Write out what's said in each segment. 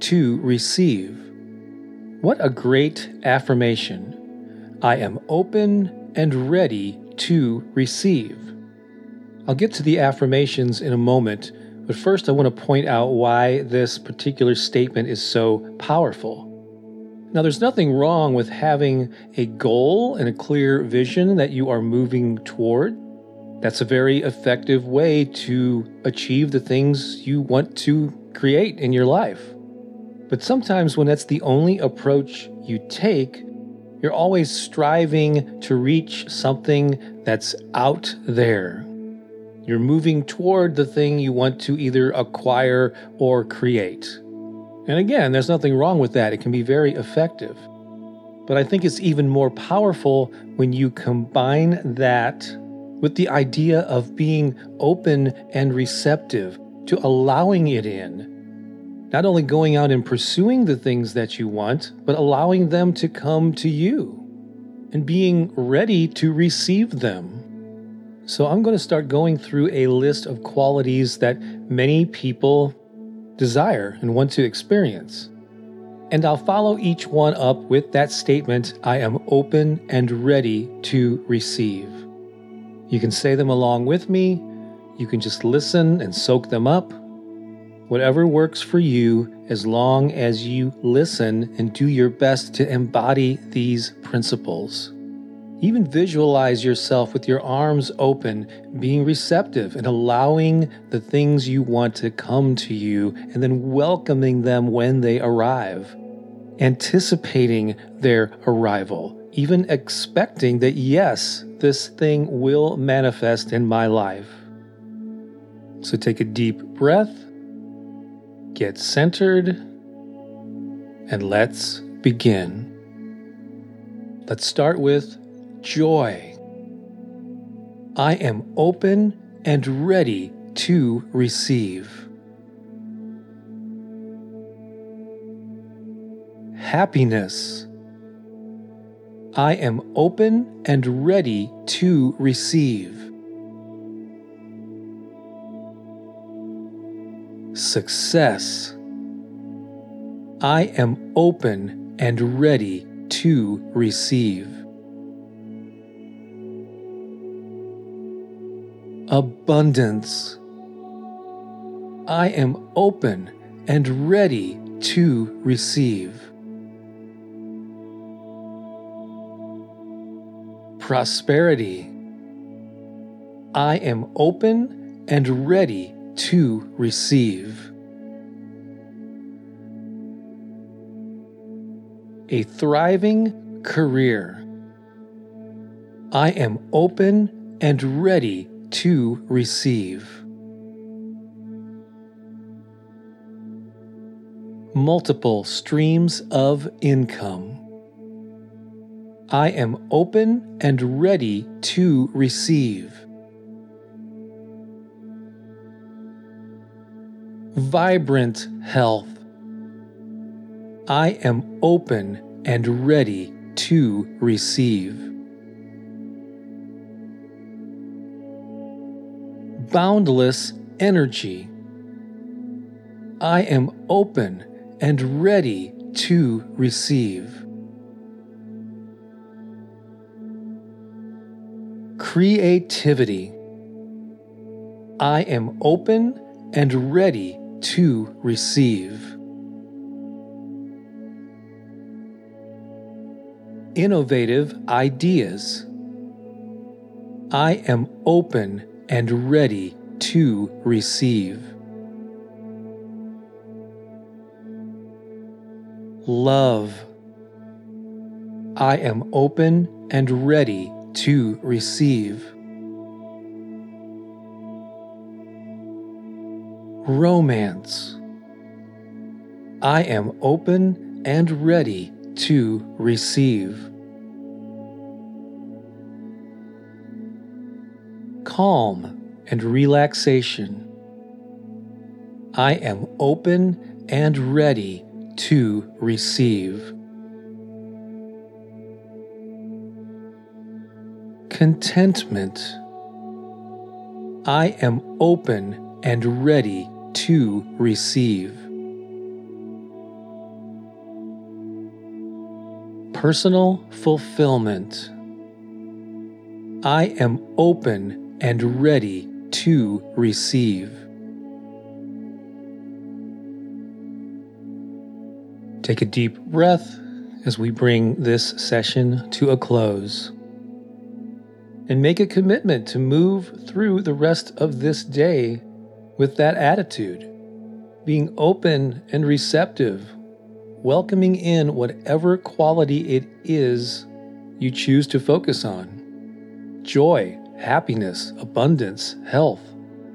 to receive. What a great affirmation! I am open and ready to receive. I'll get to the affirmations in a moment, but first I want to point out why this particular statement is so powerful. Now, there's nothing wrong with having a goal and a clear vision that you are moving toward. That's a very effective way to achieve the things you want to create in your life. But sometimes, when that's the only approach you take, you're always striving to reach something that's out there. You're moving toward the thing you want to either acquire or create. And again, there's nothing wrong with that. It can be very effective. But I think it's even more powerful when you combine that with the idea of being open and receptive to allowing it in not only going out and pursuing the things that you want, but allowing them to come to you and being ready to receive them. So, I'm going to start going through a list of qualities that many people desire and want to experience. And I'll follow each one up with that statement I am open and ready to receive. You can say them along with me. You can just listen and soak them up whatever works for you as long as you listen and do your best to embody these principles. Even visualize yourself with your arms open, being receptive and allowing the things you want to come to you and then welcoming them when they arrive. Anticipating their arrival, even expecting that, yes, this thing will manifest in my life. So take a deep breath Get centered and let's begin. Let's start with joy. I am open and ready to receive. Happiness. I am open and ready to receive. Success. I am open and ready to receive. Abundance. I am open and ready to receive. Prosperity. I am open and ready to receive. A thriving career. I am open and ready to receive. Multiple streams of income. I am open and ready to receive. Vibrant health. I am open and ready to receive. boundless energy. I am open and ready to receive. Creativity. I am open and ready to receive. Innovative ideas. I am open and ready to receive. Love. I am open and ready to receive. Romance. I am open and ready to receive. Calm and relaxation. I am open and ready to receive. Contentment. I am open and ready to receive. Personal fulfillment. I am open and ready to receive. Take a deep breath as we bring this session to a close. And make a commitment to move through the rest of this day with that attitude, being open and receptive, welcoming in whatever quality it is you choose to focus on joy, happiness, abundance, health,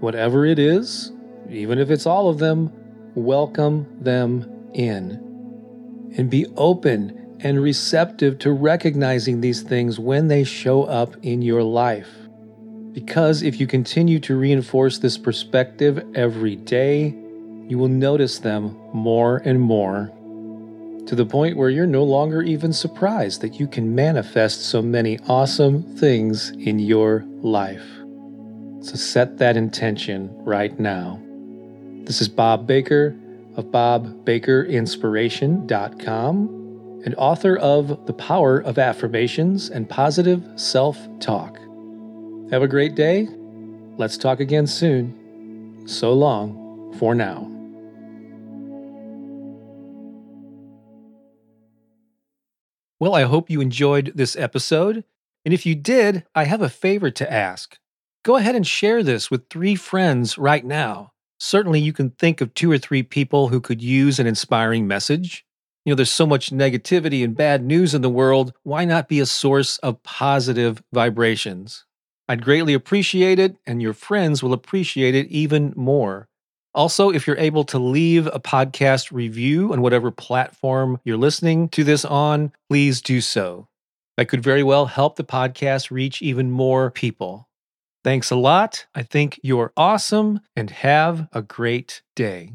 whatever it is, even if it's all of them, welcome them in and be open and receptive to recognizing these things when they show up in your life. Because if you continue to reinforce this perspective every day, you will notice them more and more to the point where you're no longer even surprised that you can manifest so many awesome things in your life. So set that intention right now. This is Bob Baker of BobBakerInspiration.com and author of The Power of Affirmations and Positive Self Talk. Have a great day. Let's talk again soon. So long for now. Well, I hope you enjoyed this episode. And if you did, I have a favor to ask. Go ahead and share this with three friends right now. Certainly, you can think of two or three people who could use an inspiring message. You know, there's so much negativity and bad news in the world. Why not be a source of positive vibrations? I'd greatly appreciate it, and your friends will appreciate it even more. Also, if you're able to leave a podcast review on whatever platform you're listening to this on, please do so. That could very well help the podcast reach even more people. Thanks a lot. I think you're awesome and have a great day.